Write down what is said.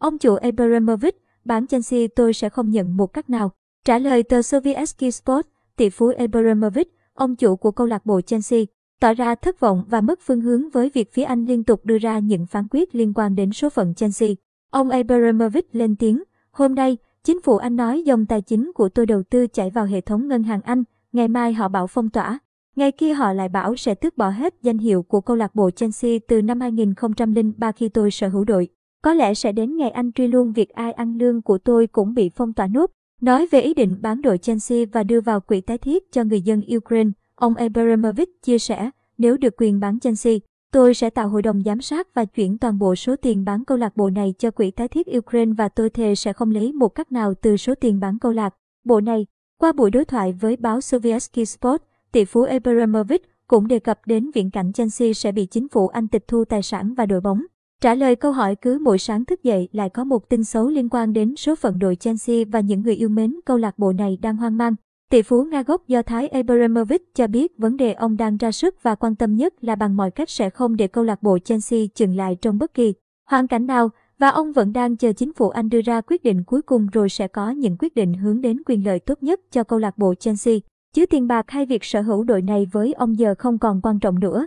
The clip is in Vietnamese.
Ông chủ Abramovich, bán Chelsea tôi sẽ không nhận một cách nào. Trả lời tờ Sovietsky Sport, tỷ phú Abramovich, ông chủ của câu lạc bộ Chelsea, tỏ ra thất vọng và mất phương hướng với việc phía Anh liên tục đưa ra những phán quyết liên quan đến số phận Chelsea. Ông Abramovich lên tiếng, hôm nay, chính phủ Anh nói dòng tài chính của tôi đầu tư chảy vào hệ thống ngân hàng Anh, ngày mai họ bảo phong tỏa. Ngày kia họ lại bảo sẽ tước bỏ hết danh hiệu của câu lạc bộ Chelsea từ năm 2003 khi tôi sở hữu đội. Có lẽ sẽ đến ngày anh truy luôn việc ai ăn lương của tôi cũng bị phong tỏa nốt. Nói về ý định bán đội Chelsea và đưa vào quỹ tái thiết cho người dân Ukraine, ông Abramovich chia sẻ, nếu được quyền bán Chelsea, tôi sẽ tạo hội đồng giám sát và chuyển toàn bộ số tiền bán câu lạc bộ này cho quỹ tái thiết Ukraine và tôi thề sẽ không lấy một cách nào từ số tiền bán câu lạc bộ này. Qua buổi đối thoại với báo Sovietsky Sport, tỷ phú Abramovich cũng đề cập đến viễn cảnh Chelsea sẽ bị chính phủ Anh tịch thu tài sản và đội bóng. Trả lời câu hỏi cứ mỗi sáng thức dậy lại có một tin xấu liên quan đến số phận đội Chelsea và những người yêu mến câu lạc bộ này đang hoang mang. Tỷ phú Nga gốc Do Thái Abramovich cho biết vấn đề ông đang ra sức và quan tâm nhất là bằng mọi cách sẽ không để câu lạc bộ Chelsea chừng lại trong bất kỳ hoàn cảnh nào, và ông vẫn đang chờ chính phủ Anh đưa ra quyết định cuối cùng rồi sẽ có những quyết định hướng đến quyền lợi tốt nhất cho câu lạc bộ Chelsea. Chứ tiền bạc hay việc sở hữu đội này với ông giờ không còn quan trọng nữa.